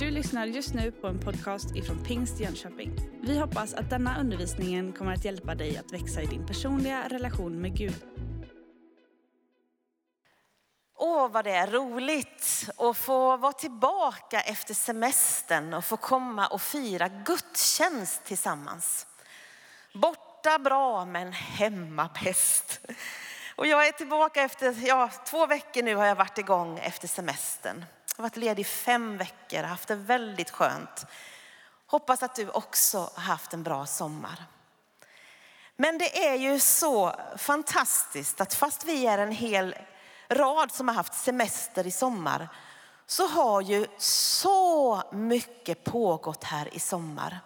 Du lyssnar just nu på en podcast ifrån Pingst Jönköping. Vi hoppas att denna undervisning kommer att hjälpa dig att växa i din personliga relation med Gud. Åh, vad det är roligt att få vara tillbaka efter semestern och få komma och fira gudstjänst tillsammans. Borta bra, men hemma bäst. Och jag är tillbaka efter, ja, två veckor nu har jag varit igång efter semestern. Jag har varit ledig i fem veckor, och haft det väldigt skönt. Hoppas att du också har haft en bra sommar. Men det är ju så fantastiskt att fast vi är en hel rad som har haft semester i sommar så har ju så mycket pågått här i sommar.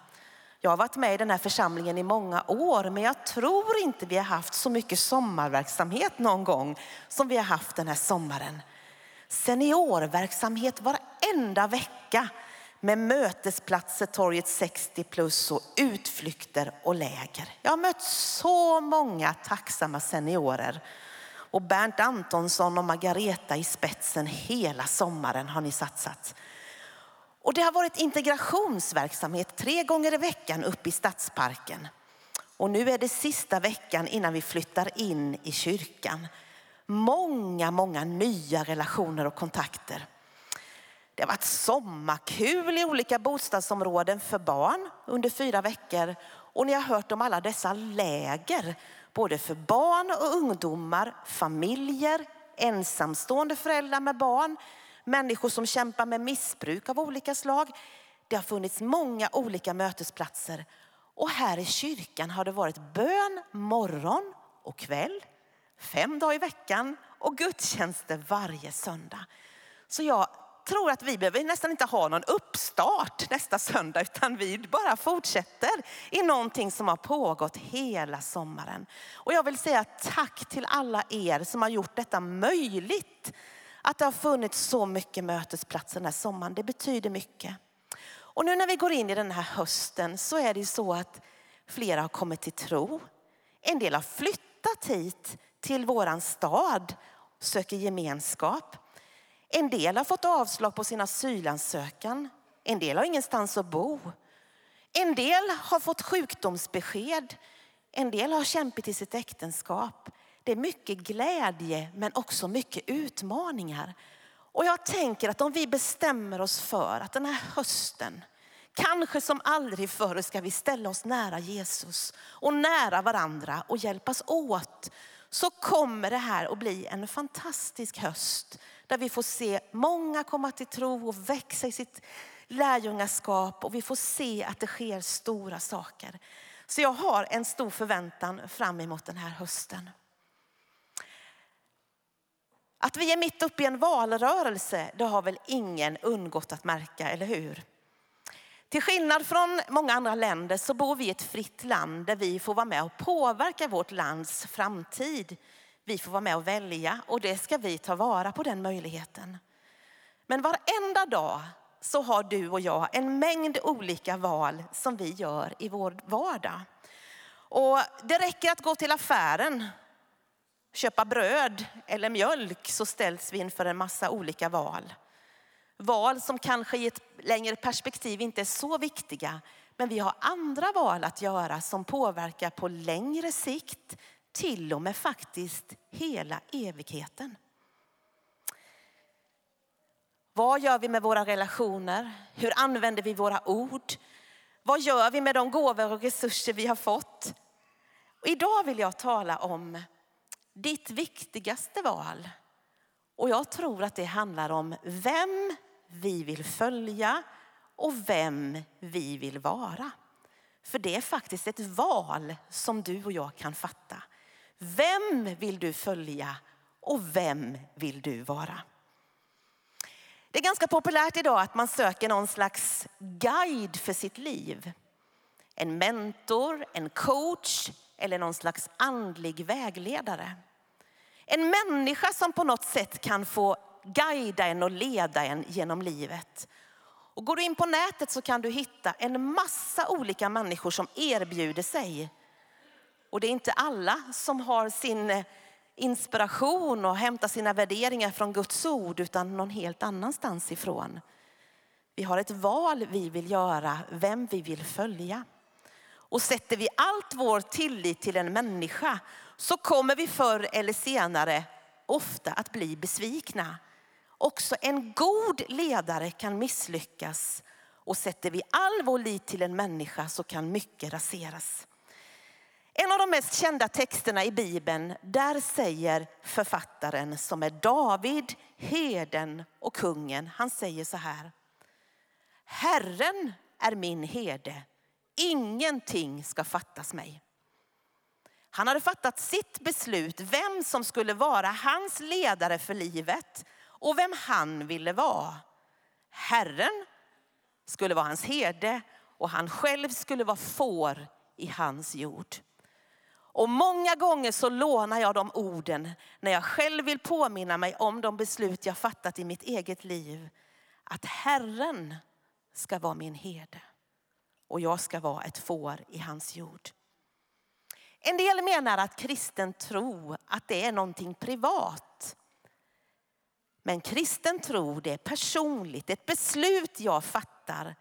Jag har varit med i den här församlingen i många år men jag tror inte vi har haft så mycket sommarverksamhet någon gång som vi har haft den här sommaren. Seniorverksamhet varenda vecka med mötesplatser, torget 60 plus och utflykter och läger. Jag har mött så många tacksamma seniorer och Bernt Antonsson och Margareta i spetsen hela sommaren har ni satsat. Och det har varit integrationsverksamhet tre gånger i veckan uppe i Stadsparken. Och nu är det sista veckan innan vi flyttar in i kyrkan. Många, många nya relationer och kontakter. Det har varit sommarkul i olika bostadsområden för barn under fyra veckor. Och ni har hört om alla dessa läger, både för barn och ungdomar, familjer, ensamstående föräldrar med barn, människor som kämpar med missbruk av olika slag. Det har funnits många olika mötesplatser. Och här i kyrkan har det varit bön morgon och kväll, fem dagar i veckan och gudstjänster varje söndag. Så jag tror att vi behöver nästan inte ha någon uppstart nästa söndag utan vi bara fortsätter i någonting som har pågått hela sommaren. Och jag vill säga tack till alla er som har gjort detta möjligt. Att det har funnits så mycket mötesplatser den här sommaren, det betyder mycket. Och nu när vi går in i den här hösten så är det ju så att flera har kommit till tro. En del har flyttat hit till våran stad, söker gemenskap. En del har fått avslag på sin asylansökan. En del har ingenstans att bo. En del har fått sjukdomsbesked. En del har kämpat i sitt äktenskap. Det är mycket glädje men också mycket utmaningar. Och jag tänker att om vi bestämmer oss för att den här hösten, kanske som aldrig förr ska vi ställa oss nära Jesus och nära varandra och hjälpas åt. Så kommer det här att bli en fantastisk höst där vi får se många komma till tro och växa i sitt lärjungaskap och vi får se att det sker stora saker. Så jag har en stor förväntan fram emot den här hösten. Att vi är mitt uppe i en valrörelse, det har väl ingen undgått att märka, eller hur? Till skillnad från många andra länder så bor vi i ett fritt land där vi får vara med och påverka vårt lands framtid. Vi får vara med och välja och det ska vi ta vara på den möjligheten. Men varenda dag så har du och jag en mängd olika val som vi gör i vår vardag. Och det räcker att gå till affären, köpa bröd eller mjölk så ställs vi inför en massa olika val. Val som kanske i ett längre perspektiv inte är så viktiga. Men vi har andra val att göra som påverkar på längre sikt till och med faktiskt hela evigheten. Vad gör vi med våra relationer? Hur använder vi våra ord? Vad gör vi med de gåvor och resurser vi har fått? Och idag vill jag tala om ditt viktigaste val. Och jag tror att det handlar om vem vi vill följa och vem vi vill vara. För det är faktiskt ett val som du och jag kan fatta. Vem vill du följa och vem vill du vara? Det är ganska populärt idag att man söker någon slags guide för sitt liv. En mentor, en coach eller någon slags andlig vägledare. En människa som på något sätt kan få guida en och leda en genom livet. Och går du in på nätet så kan du hitta en massa olika människor som erbjuder sig. Och det är inte alla som har sin eh, inspiration och hämtar sina värderingar från Guds ord utan någon helt annanstans ifrån. Vi har ett val vi vill göra, vem vi vill följa. Och sätter vi allt vår tillit till en människa så kommer vi förr eller senare ofta att bli besvikna. Också en god ledare kan misslyckas och sätter vi all vår lit till en människa så kan mycket raseras. En av de mest kända texterna i Bibeln, där säger författaren som är David, heden och kungen, han säger så här. Herren är min herde, ingenting ska fattas mig. Han hade fattat sitt beslut, vem som skulle vara hans ledare för livet och vem han ville vara. Herren skulle vara hans herde och han själv skulle vara får i hans jord. Och många gånger så lånar jag de orden när jag själv vill påminna mig om de beslut jag fattat i mitt eget liv. Att Herren ska vara min herde och jag ska vara ett får i hans jord. En del menar att kristen tro att det är någonting privat. Men kristen tro det är personligt, ett beslut jag fattar.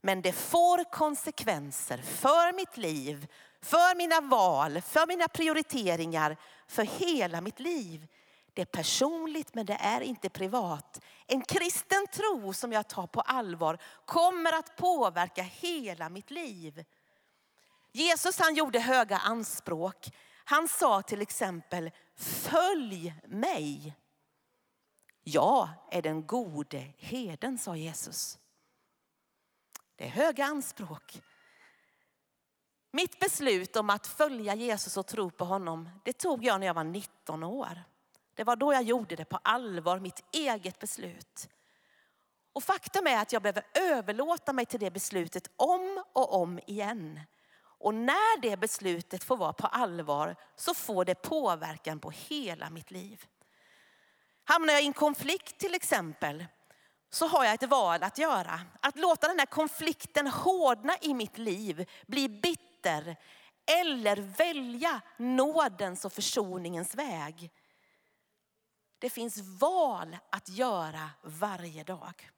Men det får konsekvenser för mitt liv, för mina val, för mina prioriteringar, för hela mitt liv. Det är personligt men det är inte privat. En kristen tro som jag tar på allvar kommer att påverka hela mitt liv. Jesus han gjorde höga anspråk. Han sa till exempel, följ mig. Jag är den gode heden, sa Jesus. Det är höga anspråk. Mitt beslut om att följa Jesus och tro på honom, det tog jag när jag var 19 år. Det var då jag gjorde det på allvar, mitt eget beslut. Och faktum är att jag behöver överlåta mig till det beslutet om och om igen. Och när det beslutet får vara på allvar så får det påverkan på hela mitt liv. Hamnar jag i en konflikt till exempel så har jag ett val att göra. Att låta den här konflikten hårdna i mitt liv, bli bitter eller välja nådens och försoningens väg. Det finns val att göra varje dag.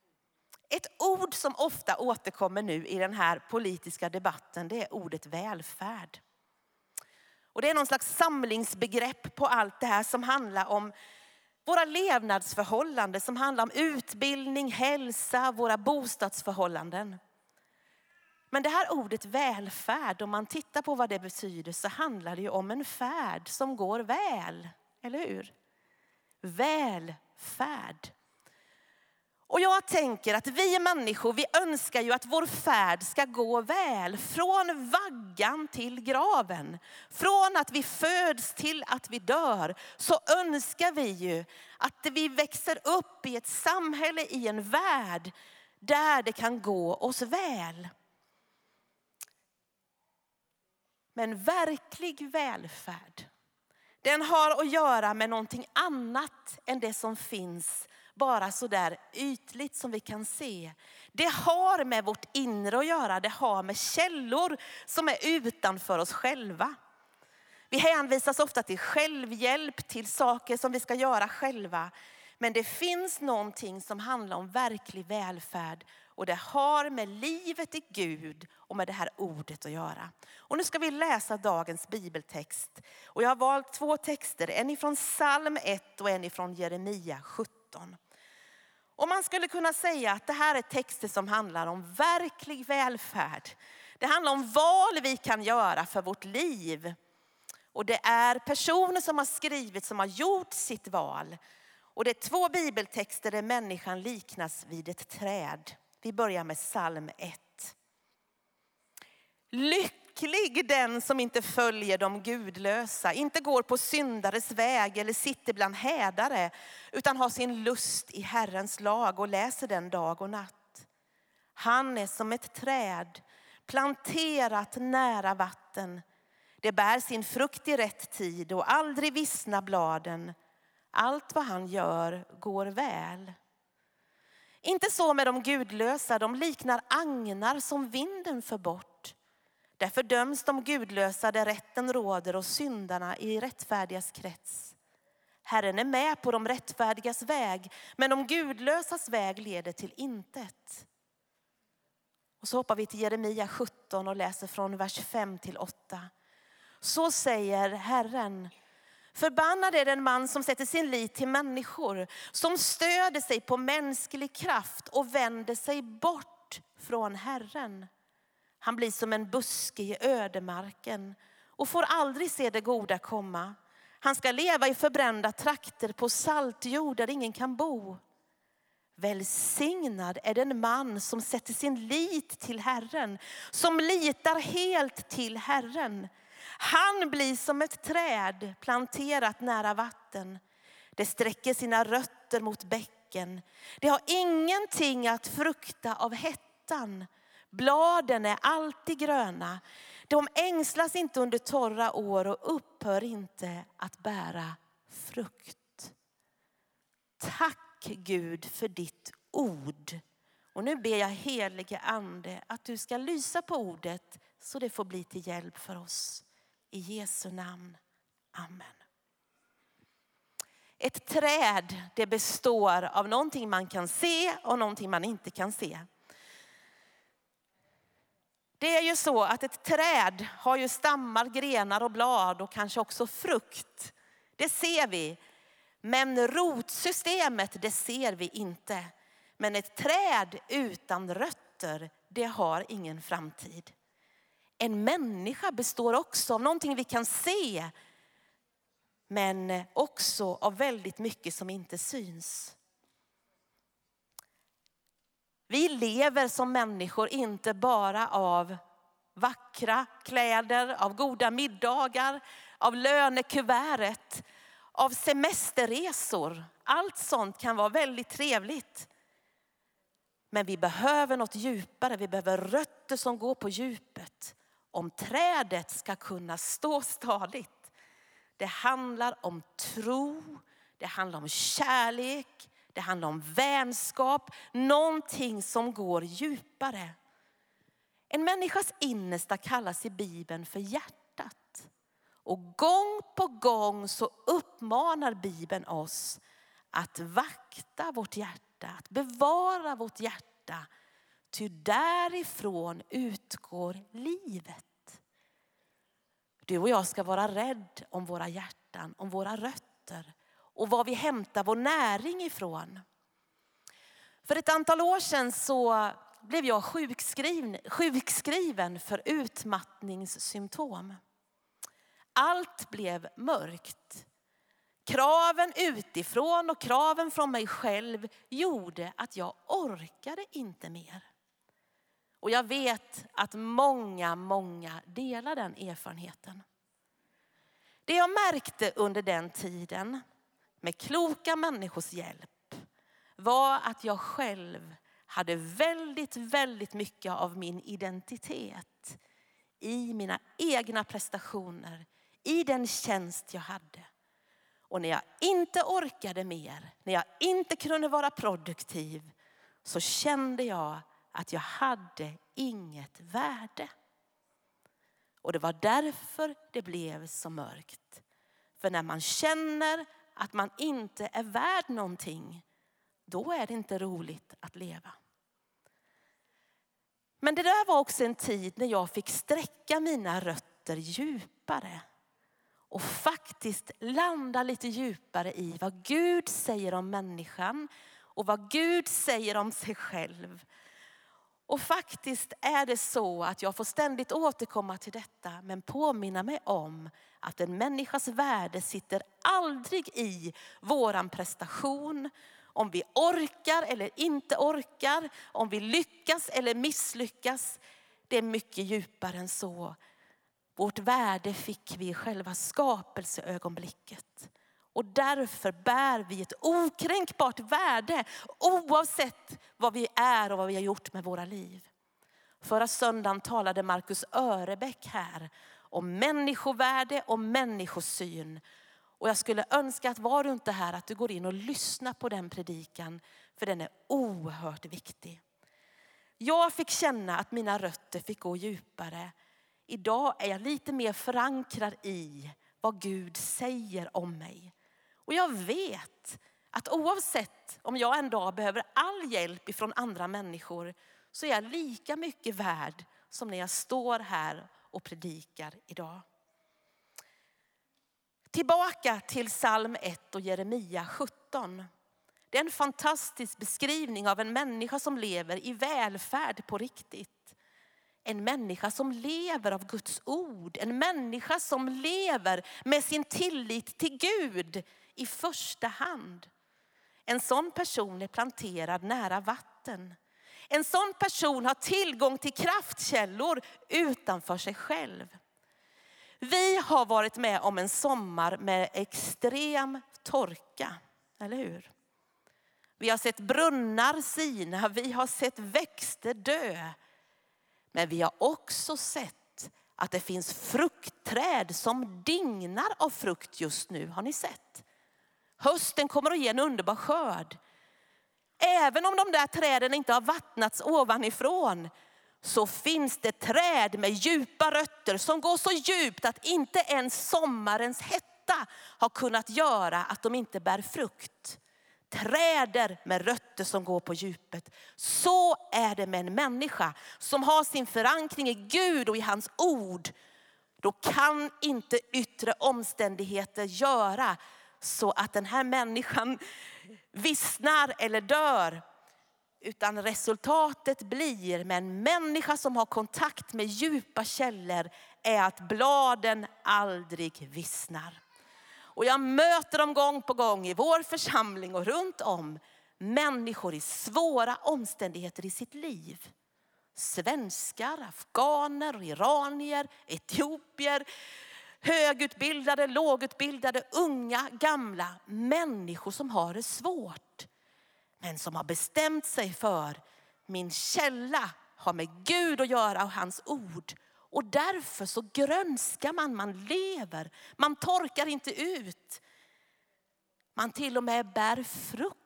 Ett ord som ofta återkommer nu i den här politiska debatten det är ordet välfärd. Och det är någon slags samlingsbegrepp på allt det här som handlar om våra levnadsförhållanden, som handlar om utbildning, hälsa, våra bostadsförhållanden. Men det här ordet välfärd, om man tittar på vad det betyder så handlar det ju om en färd som går väl, eller hur? Välfärd. Och jag tänker att vi människor, vi önskar ju att vår färd ska gå väl. Från vaggan till graven. Från att vi föds till att vi dör. Så önskar vi ju att vi växer upp i ett samhälle, i en värld där det kan gå oss väl. Men verklig välfärd, den har att göra med någonting annat än det som finns bara så där ytligt som vi kan se. Det har med vårt inre att göra, det har med källor som är utanför oss själva. Vi hänvisas ofta till självhjälp, till saker som vi ska göra själva. Men det finns någonting som handlar om verklig välfärd och det har med livet i Gud och med det här ordet att göra. Och nu ska vi läsa dagens bibeltext. Och jag har valt två texter, en ifrån psalm 1 och en ifrån Jeremia 17. Och man skulle kunna säga att det här är texter som handlar om verklig välfärd. Det handlar om val vi kan göra för vårt liv. Och det är personer som har skrivit, som har gjort sitt val. Och det är två bibeltexter där människan liknas vid ett träd. Vi börjar med psalm 1. Lycklig den som inte följer de gudlösa, inte går på syndares väg eller sitter bland hädare, utan har sin lust i Herrens lag och läser den dag och natt. Han är som ett träd planterat nära vatten. Det bär sin frukt i rätt tid och aldrig vissna bladen. Allt vad han gör går väl. Inte så med de gudlösa, de liknar agnar som vinden för bort. Därför döms de gudlösa där rätten råder och syndarna i rättfärdigas krets. Herren är med på de rättfärdigas väg, men de gudlösas väg leder till intet. Och så hoppar vi till Jeremia 17 och läser från vers 5 till 8. Så säger Herren, Förbannad är den man som sätter sin lit till människor, som stöder sig på mänsklig kraft och vänder sig bort från Herren. Han blir som en buske i ödemarken och får aldrig se det goda komma. Han ska leva i förbrända trakter på saltjord där ingen kan bo. Välsignad är den man som sätter sin lit till Herren, som litar helt till Herren. Han blir som ett träd planterat nära vatten. Det sträcker sina rötter mot bäcken. Det har ingenting att frukta av hettan. Bladen är alltid gröna. De ängslas inte under torra år och upphör inte att bära frukt. Tack Gud för ditt ord. Och nu ber jag helige ande att du ska lysa på ordet så det får bli till hjälp för oss. I Jesu namn. Amen. Ett träd det består av någonting man kan se och någonting man inte kan se. Det är ju så att ett träd har ju stammar, grenar och blad och kanske också frukt. Det ser vi. Men rotsystemet, det ser vi inte. Men ett träd utan rötter, det har ingen framtid. En människa består också av någonting vi kan se, men också av väldigt mycket som inte syns. Vi lever som människor inte bara av vackra kläder, av goda middagar, av lönekuvertet, av semesterresor. Allt sånt kan vara väldigt trevligt. Men vi behöver något djupare, vi behöver rötter som går på djupet. Om trädet ska kunna stå stadigt. Det handlar om tro, det handlar om kärlek, det handlar om vänskap, någonting som går djupare. En människas innersta kallas i Bibeln för hjärtat. Och gång på gång så uppmanar Bibeln oss att vakta vårt hjärta, att bevara vårt hjärta. Ty därifrån utgår livet. Du och jag ska vara rädd om våra hjärtan, om våra rötter och var vi hämtar vår näring ifrån. För ett antal år sedan så blev jag sjukskriven, sjukskriven för utmattningssymptom. Allt blev mörkt. Kraven utifrån och kraven från mig själv gjorde att jag orkade inte mer. Och jag vet att många, många delar den erfarenheten. Det jag märkte under den tiden med kloka människors hjälp var att jag själv hade väldigt, väldigt mycket av min identitet i mina egna prestationer, i den tjänst jag hade. Och när jag inte orkade mer, när jag inte kunde vara produktiv, så kände jag att jag hade inget värde. Och det var därför det blev så mörkt. För när man känner att man inte är värd någonting, då är det inte roligt att leva. Men det där var också en tid när jag fick sträcka mina rötter djupare och faktiskt landa lite djupare i vad Gud säger om människan och vad Gud säger om sig själv. Och faktiskt är det så att jag får ständigt återkomma till detta men påminna mig om att en människas värde sitter aldrig i våran prestation, om vi orkar eller inte orkar, om vi lyckas eller misslyckas. Det är mycket djupare än så. Vårt värde fick vi i själva skapelseögonblicket. Och därför bär vi ett okränkbart värde oavsett vad vi är och vad vi har gjort med våra liv. Förra söndagen talade Markus Örebäck här om människovärde och människosyn. Och jag skulle önska att var du inte här att du går in och lyssnar på den predikan för den är oerhört viktig. Jag fick känna att mina rötter fick gå djupare. Idag är jag lite mer förankrad i vad Gud säger om mig. Och jag vet att oavsett om jag en dag behöver all hjälp ifrån andra människor så är jag lika mycket värd som när jag står här och predikar idag. Tillbaka till psalm 1 och Jeremia 17. Det är en fantastisk beskrivning av en människa som lever i välfärd på riktigt. En människa som lever av Guds ord. En människa som lever med sin tillit till Gud i första hand. En sån person är planterad nära vatten. En sån person har tillgång till kraftkällor utanför sig själv. Vi har varit med om en sommar med extrem torka, eller hur? Vi har sett brunnar sina, vi har sett växter dö. Men vi har också sett att det finns fruktträd som dignar av frukt just nu. Har ni sett? Hösten kommer att ge en underbar skörd. Även om de där träden inte har vattnats ovanifrån så finns det träd med djupa rötter som går så djupt att inte ens sommarens hetta har kunnat göra att de inte bär frukt. Träder med rötter som går på djupet. Så är det med en människa som har sin förankring i Gud och i hans ord. Då kan inte yttre omständigheter göra så att den här människan vissnar eller dör. Utan resultatet blir med en människa som har kontakt med djupa källor är att bladen aldrig vissnar. Och jag möter dem gång på gång i vår församling och runt om. Människor i svåra omständigheter i sitt liv. Svenskar, afghaner, iranier, etiopier, högutbildade, lågutbildade, unga, gamla. Människor som har det svårt. Men som har bestämt sig för min källa har med Gud att göra och hans ord. Och därför så grönskar man, man lever, man torkar inte ut. Man till och med bär frukt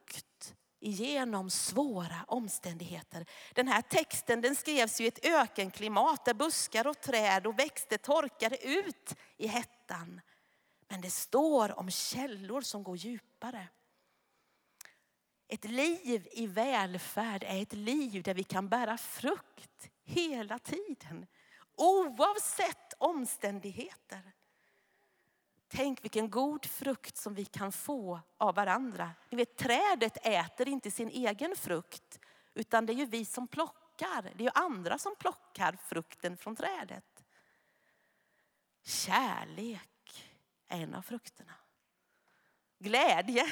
igenom svåra omständigheter. Den här texten den skrevs ju i ett ökenklimat där buskar och träd och växter torkade ut i hettan. Men det står om källor som går djupare. Ett liv i välfärd är ett liv där vi kan bära frukt hela tiden. Oavsett omständigheter. Tänk vilken god frukt som vi kan få av varandra. Ni vet, trädet äter inte sin egen frukt, utan det är ju vi som plockar. Det är ju andra som plockar frukten från trädet. Kärlek är en av frukterna. Glädje,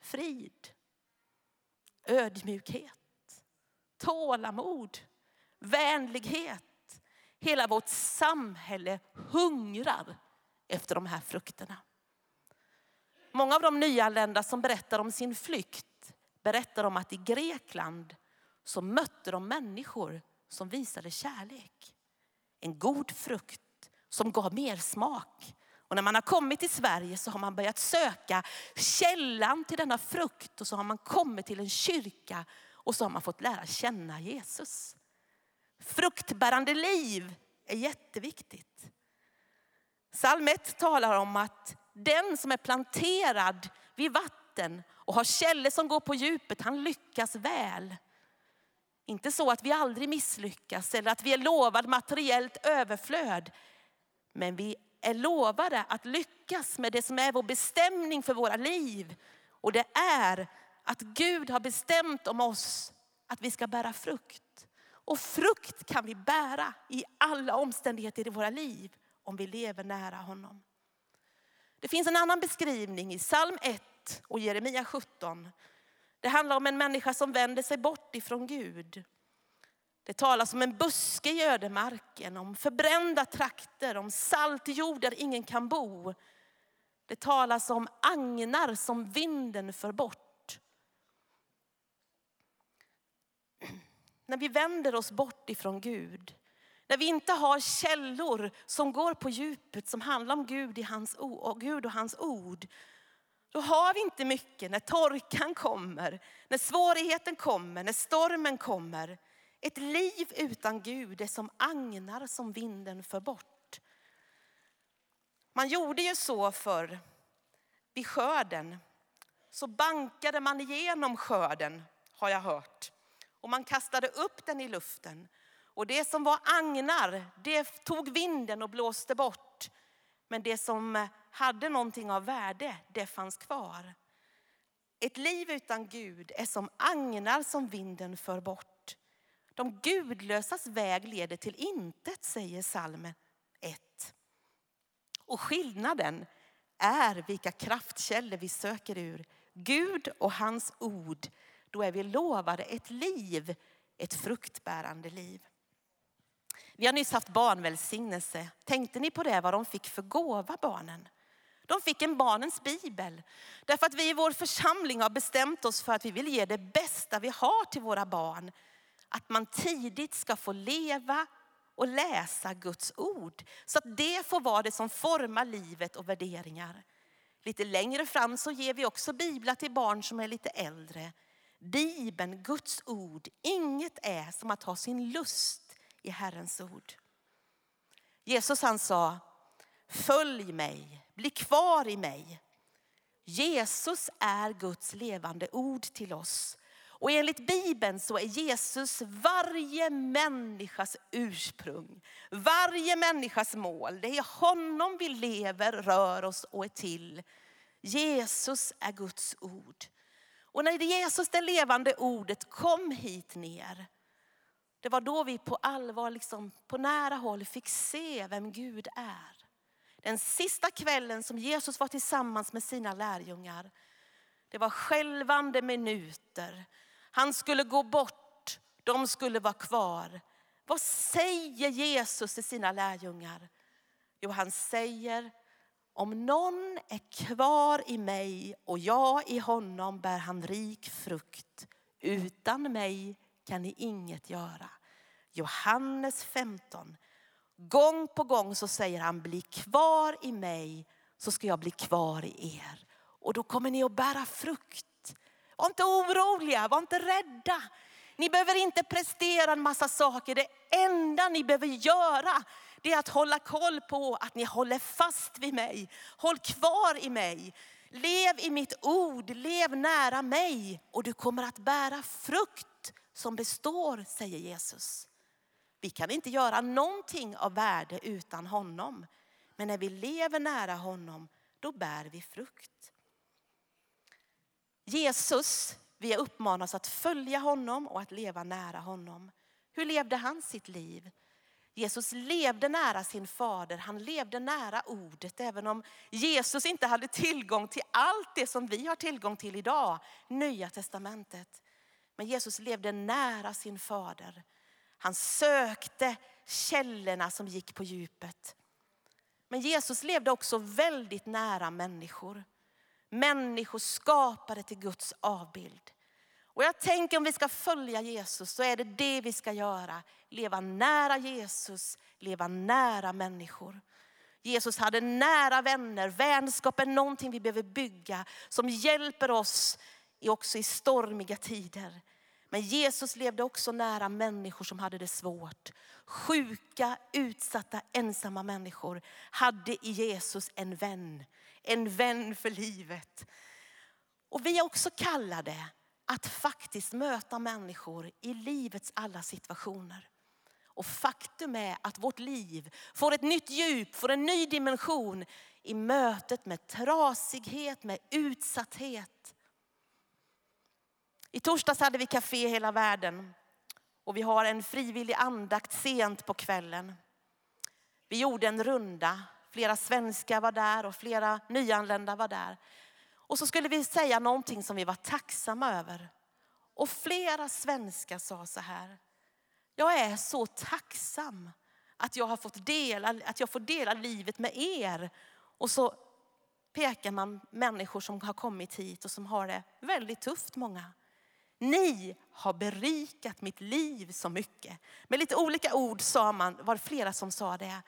frid, ödmjukhet, tålamod, vänlighet. Hela vårt samhälle hungrar efter de här frukterna. Många av de nyanlända som berättar om sin flykt berättar om att i Grekland så mötte de människor som visade kärlek. En god frukt som gav mer smak. Och när man har kommit till Sverige så har man börjat söka källan till denna frukt och så har man kommit till en kyrka och så har man fått lära känna Jesus. Fruktbärande liv är jätteviktigt. Psalm 1 talar om att den som är planterad vid vatten och har källor som går på djupet, han lyckas väl. Inte så att vi aldrig misslyckas eller att vi är lovad materiellt överflöd. Men vi är lovade att lyckas med det som är vår bestämning för våra liv. Och det är att Gud har bestämt om oss att vi ska bära frukt. Och frukt kan vi bära i alla omständigheter i våra liv om vi lever nära honom. Det finns en annan beskrivning i psalm 1 och Jeremia 17. Det handlar om en människa som vänder sig bort ifrån Gud. Det talas om en buske i ödemarken, om förbrända trakter, om salt jord där ingen kan bo. Det talas om agnar som vinden för bort. När vi vänder oss bort ifrån Gud, när vi inte har källor som går på djupet som handlar om Gud, i hans, och Gud och hans ord. Då har vi inte mycket när torkan kommer, när svårigheten kommer, när stormen kommer. Ett liv utan Gud är som agnar som vinden för bort. Man gjorde ju så för vid skörden. Så bankade man igenom skörden har jag hört. och man kastade upp den i luften. Och det som var agnar, det tog vinden och blåste bort. Men det som hade någonting av värde, det fanns kvar. Ett liv utan Gud är som agnar som vinden för bort. De gudlösas väg leder till intet, säger salmen 1. Och skillnaden är vilka kraftkällor vi söker ur. Gud och hans ord. Då är vi lovade ett liv, ett fruktbärande liv. Vi har nyss haft barnvälsignelse. Tänkte ni på det, vad de fick för gåva barnen? De fick en barnens bibel. Därför att vi i vår församling har bestämt oss för att vi vill ge det bästa vi har till våra barn. Att man tidigt ska få leva och läsa Guds ord. Så att det får vara det som formar livet och värderingar. Lite längre fram så ger vi också biblar till barn som är lite äldre. Bibeln, Guds ord, inget är som att ha sin lust i Herrens ord. Jesus han sa, följ mig, bli kvar i mig. Jesus är Guds levande ord till oss. Och enligt Bibeln så är Jesus varje människas ursprung, varje människas mål. Det är honom vi lever, rör oss och är till. Jesus är Guds ord. Och när Jesus, det levande ordet, kom hit ner, det var då vi på allvar, liksom, på nära håll fick se vem Gud är. Den sista kvällen som Jesus var tillsammans med sina lärjungar, det var skälvande minuter. Han skulle gå bort, de skulle vara kvar. Vad säger Jesus till sina lärjungar? Jo, han säger, om någon är kvar i mig och jag i honom bär han rik frukt. Utan mig kan ni inget göra. Johannes 15. Gång på gång så säger han, bli kvar i mig så ska jag bli kvar i er. Och då kommer ni att bära frukt. Var inte oroliga, var inte rädda. Ni behöver inte prestera en massa saker. Det enda ni behöver göra det är att hålla koll på att ni håller fast vid mig. Håll kvar i mig. Lev i mitt ord, lev nära mig och du kommer att bära frukt som består, säger Jesus. Vi kan inte göra någonting av värde utan honom. Men när vi lever nära honom, då bär vi frukt. Jesus, vi uppmanas att följa honom och att leva nära honom. Hur levde han sitt liv? Jesus levde nära sin fader, han levde nära ordet. Även om Jesus inte hade tillgång till allt det som vi har tillgång till idag, Nya Testamentet. Men Jesus levde nära sin fader. Han sökte källorna som gick på djupet. Men Jesus levde också väldigt nära människor. Människor skapade till Guds avbild. Och jag tänker om vi ska följa Jesus så är det det vi ska göra. Leva nära Jesus, leva nära människor. Jesus hade nära vänner. Vänskap är någonting vi behöver bygga som hjälper oss också i stormiga tider. Men Jesus levde också nära människor som hade det svårt. Sjuka, utsatta, ensamma människor hade i Jesus en vän. En vän för livet. Och vi är också kallade att faktiskt möta människor i livets alla situationer. Och faktum är att vårt liv får ett nytt djup, får en ny dimension i mötet med trasighet, med utsatthet. I torsdags hade vi café hela världen och vi har en frivillig andakt sent på kvällen. Vi gjorde en runda, flera svenskar var där och flera nyanlända var där. Och så skulle vi säga någonting som vi var tacksamma över. Och flera svenskar sa så här, jag är så tacksam att jag har fått dela, att jag får dela livet med er. Och så pekar man människor som har kommit hit och som har det väldigt tufft många. Ni har berikat mitt liv så mycket. Med lite olika ord sa man, var det flera som sa det.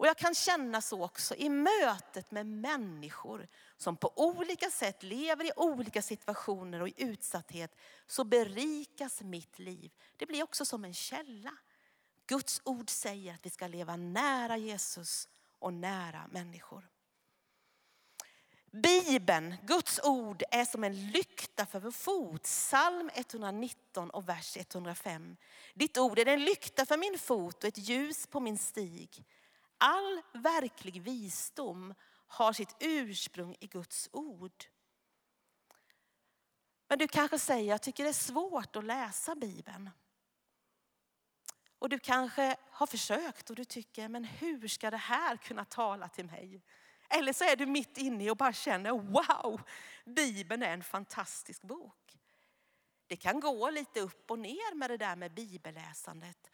Och jag kan känna så också i mötet med människor som på olika sätt lever i olika situationer och i utsatthet så berikas mitt liv. Det blir också som en källa. Guds ord säger att vi ska leva nära Jesus och nära människor. Bibeln, Guds ord, är som en lykta för vår fot. Psalm 119 och vers 105. Ditt ord är en lykta för min fot och ett ljus på min stig. All verklig visdom har sitt ursprung i Guds ord. Men du kanske säger, jag tycker det är svårt att läsa Bibeln. Och du kanske har försökt och du tycker, men hur ska det här kunna tala till mig? Eller så är du mitt inne i och bara känner, wow, Bibeln är en fantastisk bok. Det kan gå lite upp och ner med det där med bibelläsandet.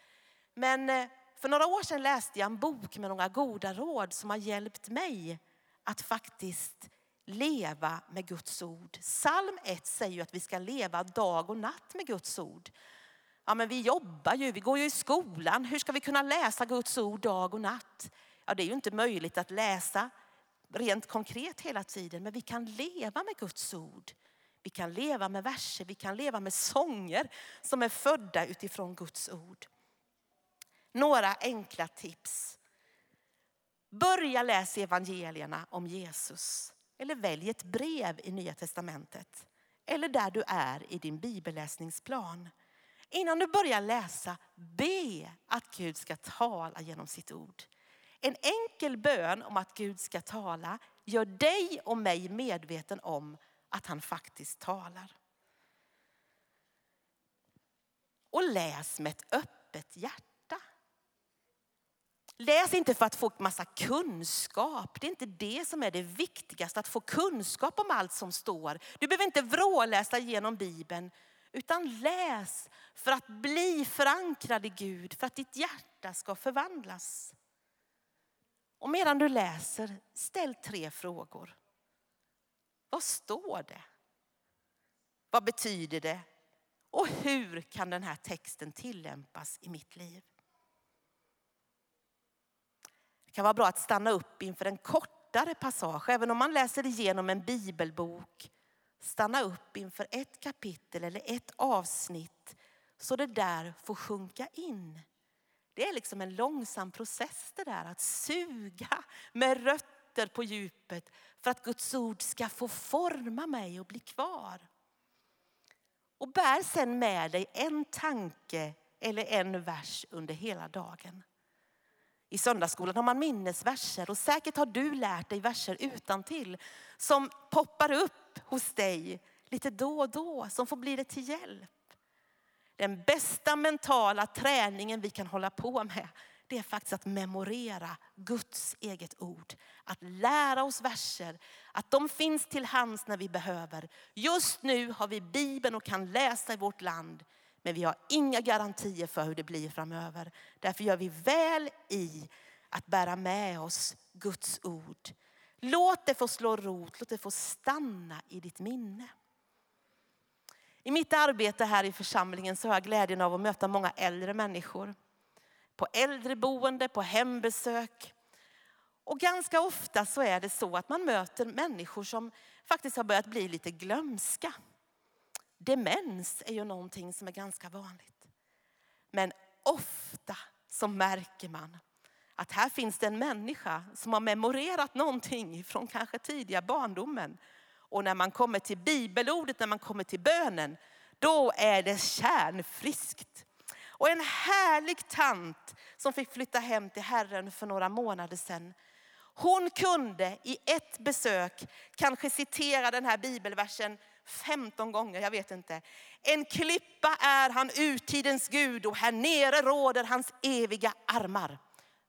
Men eh, för några år sedan läste jag en bok med några goda råd som har hjälpt mig att faktiskt leva med Guds ord. Psalm 1 säger ju att vi ska leva dag och natt med Guds ord. Ja, men vi jobbar ju, vi går ju i skolan. Hur ska vi kunna läsa Guds ord dag och natt? Ja, det är ju inte möjligt att läsa rent konkret hela tiden, men vi kan leva med Guds ord. Vi kan leva med verser, vi kan leva med sånger som är födda utifrån Guds ord. Några enkla tips. Börja läsa evangelierna om Jesus. Eller välj ett brev i Nya Testamentet. Eller där du är i din bibelläsningsplan. Innan du börjar läsa, be att Gud ska tala genom sitt ord. En enkel bön om att Gud ska tala gör dig och mig medveten om att han faktiskt talar. Och läs med ett öppet hjärta. Läs inte för att få massa kunskap. Det är inte det som är det viktigaste, att få kunskap om allt som står. Du behöver inte vråläsa genom Bibeln, utan läs för att bli förankrad i Gud, för att ditt hjärta ska förvandlas. Och medan du läser, ställ tre frågor. Vad står det? Vad betyder det? Och hur kan den här texten tillämpas i mitt liv? Det kan vara bra att stanna upp inför en kortare passage. Även om man läser igenom en bibelbok, stanna upp inför ett kapitel eller ett avsnitt så det där får sjunka in. Det är liksom en långsam process det där att suga med rötter på djupet för att Guds ord ska få forma mig och bli kvar. Och bär sen med dig en tanke eller en vers under hela dagen. I söndagsskolan har man minnesverser och säkert har du lärt dig verser utan till som poppar upp hos dig lite då och då, som får bli dig till hjälp. Den bästa mentala träningen vi kan hålla på med, det är faktiskt att memorera Guds eget ord. Att lära oss verser, att de finns till hands när vi behöver. Just nu har vi Bibeln och kan läsa i vårt land. Men vi har inga garantier för hur det blir framöver. Därför gör vi väl i att bära med oss Guds ord. Låt det få slå rot, låt det få stanna i ditt minne. I mitt arbete här i församlingen så har jag glädjen av att möta många äldre människor. På äldreboende, på hembesök. Och ganska ofta så är det så att man möter människor som faktiskt har börjat bli lite glömska. Demens är ju någonting som är ganska vanligt. Men ofta så märker man att här finns det en människa som har memorerat någonting från kanske tidiga barndomen och när man kommer till bibelordet, när man kommer till bönen, då är det kärnfriskt. Och en härlig tant som fick flytta hem till Herren för några månader sedan. Hon kunde i ett besök kanske citera den här bibelversen 15 gånger, jag vet inte. En klippa är han urtidens Gud och här nere råder hans eviga armar.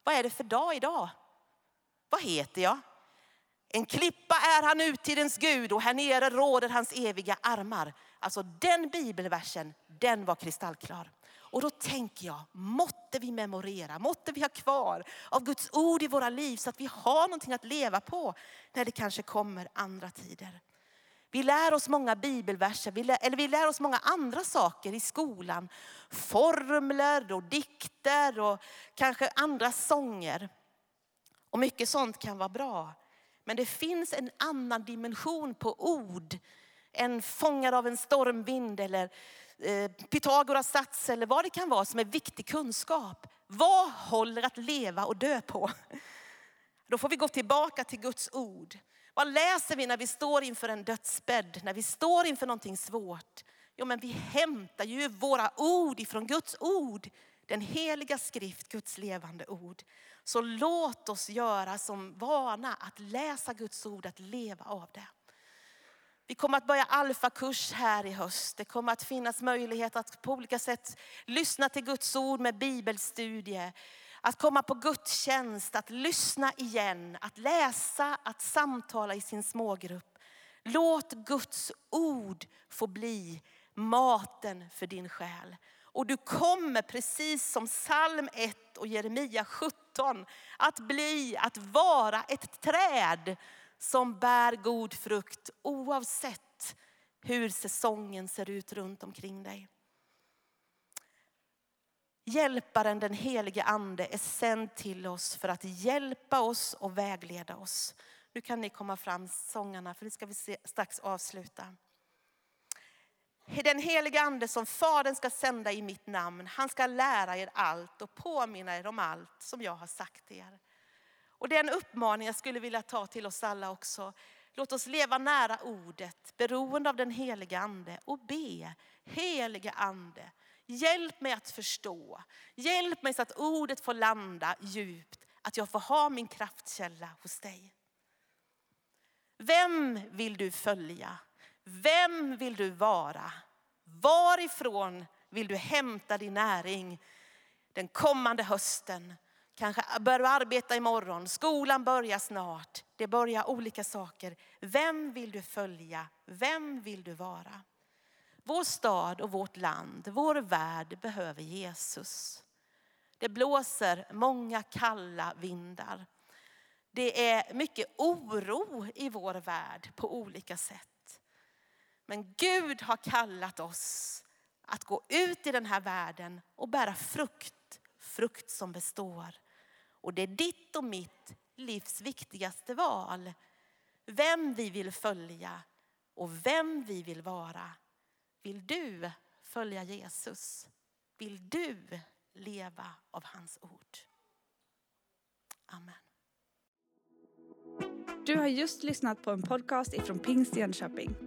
Vad är det för dag idag? Vad heter jag? En klippa är han nutidens Gud och här nere råder hans eviga armar. Alltså den bibelversen, den var kristallklar. Och då tänker jag, måtte vi memorera, måtte vi ha kvar av Guds ord i våra liv så att vi har någonting att leva på när det kanske kommer andra tider. Vi lär oss många bibelverser, vi lär, eller vi lär oss många andra saker i skolan. Formler och dikter och kanske andra sånger. Och mycket sånt kan vara bra. Men det finns en annan dimension på ord än fångad av en stormvind eller eh, Pythagoras sats eller vad det kan vara som är viktig kunskap. Vad håller att leva och dö på? Då får vi gå tillbaka till Guds ord. Vad läser vi när vi står inför en dödsbädd, när vi står inför någonting svårt? Jo, men vi hämtar ju våra ord ifrån Guds ord. Den heliga skrift, Guds levande ord. Så låt oss göra som vana att läsa Guds ord, att leva av det. Vi kommer att börja alfakurs här i höst. Det kommer att finnas möjlighet att på olika sätt lyssna till Guds ord med bibelstudie. Att komma på gudstjänst, att lyssna igen, att läsa, att samtala i sin smågrupp. Låt Guds ord få bli maten för din själ. Och du kommer precis som psalm 1 och Jeremia 17 att bli, att vara ett träd som bär god frukt oavsett hur säsongen ser ut runt omkring dig. Hjälparen den helige ande är sänd till oss för att hjälpa oss och vägleda oss. Nu kan ni komma fram sångarna för nu ska vi strax avsluta. Den helige ande som Fadern ska sända i mitt namn, han ska lära er allt och påminna er om allt som jag har sagt er. Och det är en uppmaning jag skulle vilja ta till oss alla också. Låt oss leva nära ordet, beroende av den heliga ande och be. Heliga ande, hjälp mig att förstå. Hjälp mig så att ordet får landa djupt. Att jag får ha min kraftkälla hos dig. Vem vill du följa? Vem vill du vara? Varifrån vill du hämta din näring den kommande hösten? Kanske börjar du arbeta imorgon, skolan börjar snart. Det börjar olika saker. Vem vill du följa? Vem vill du vara? Vår stad och vårt land, vår värld behöver Jesus. Det blåser många kalla vindar. Det är mycket oro i vår värld på olika sätt. Men Gud har kallat oss att gå ut i den här världen och bära frukt, frukt som består. Och det är ditt och mitt livs viktigaste val. Vem vi vill följa och vem vi vill vara. Vill du följa Jesus? Vill du leva av hans ord? Amen. Du har just lyssnat på en podcast ifrån Pingst Jönköping.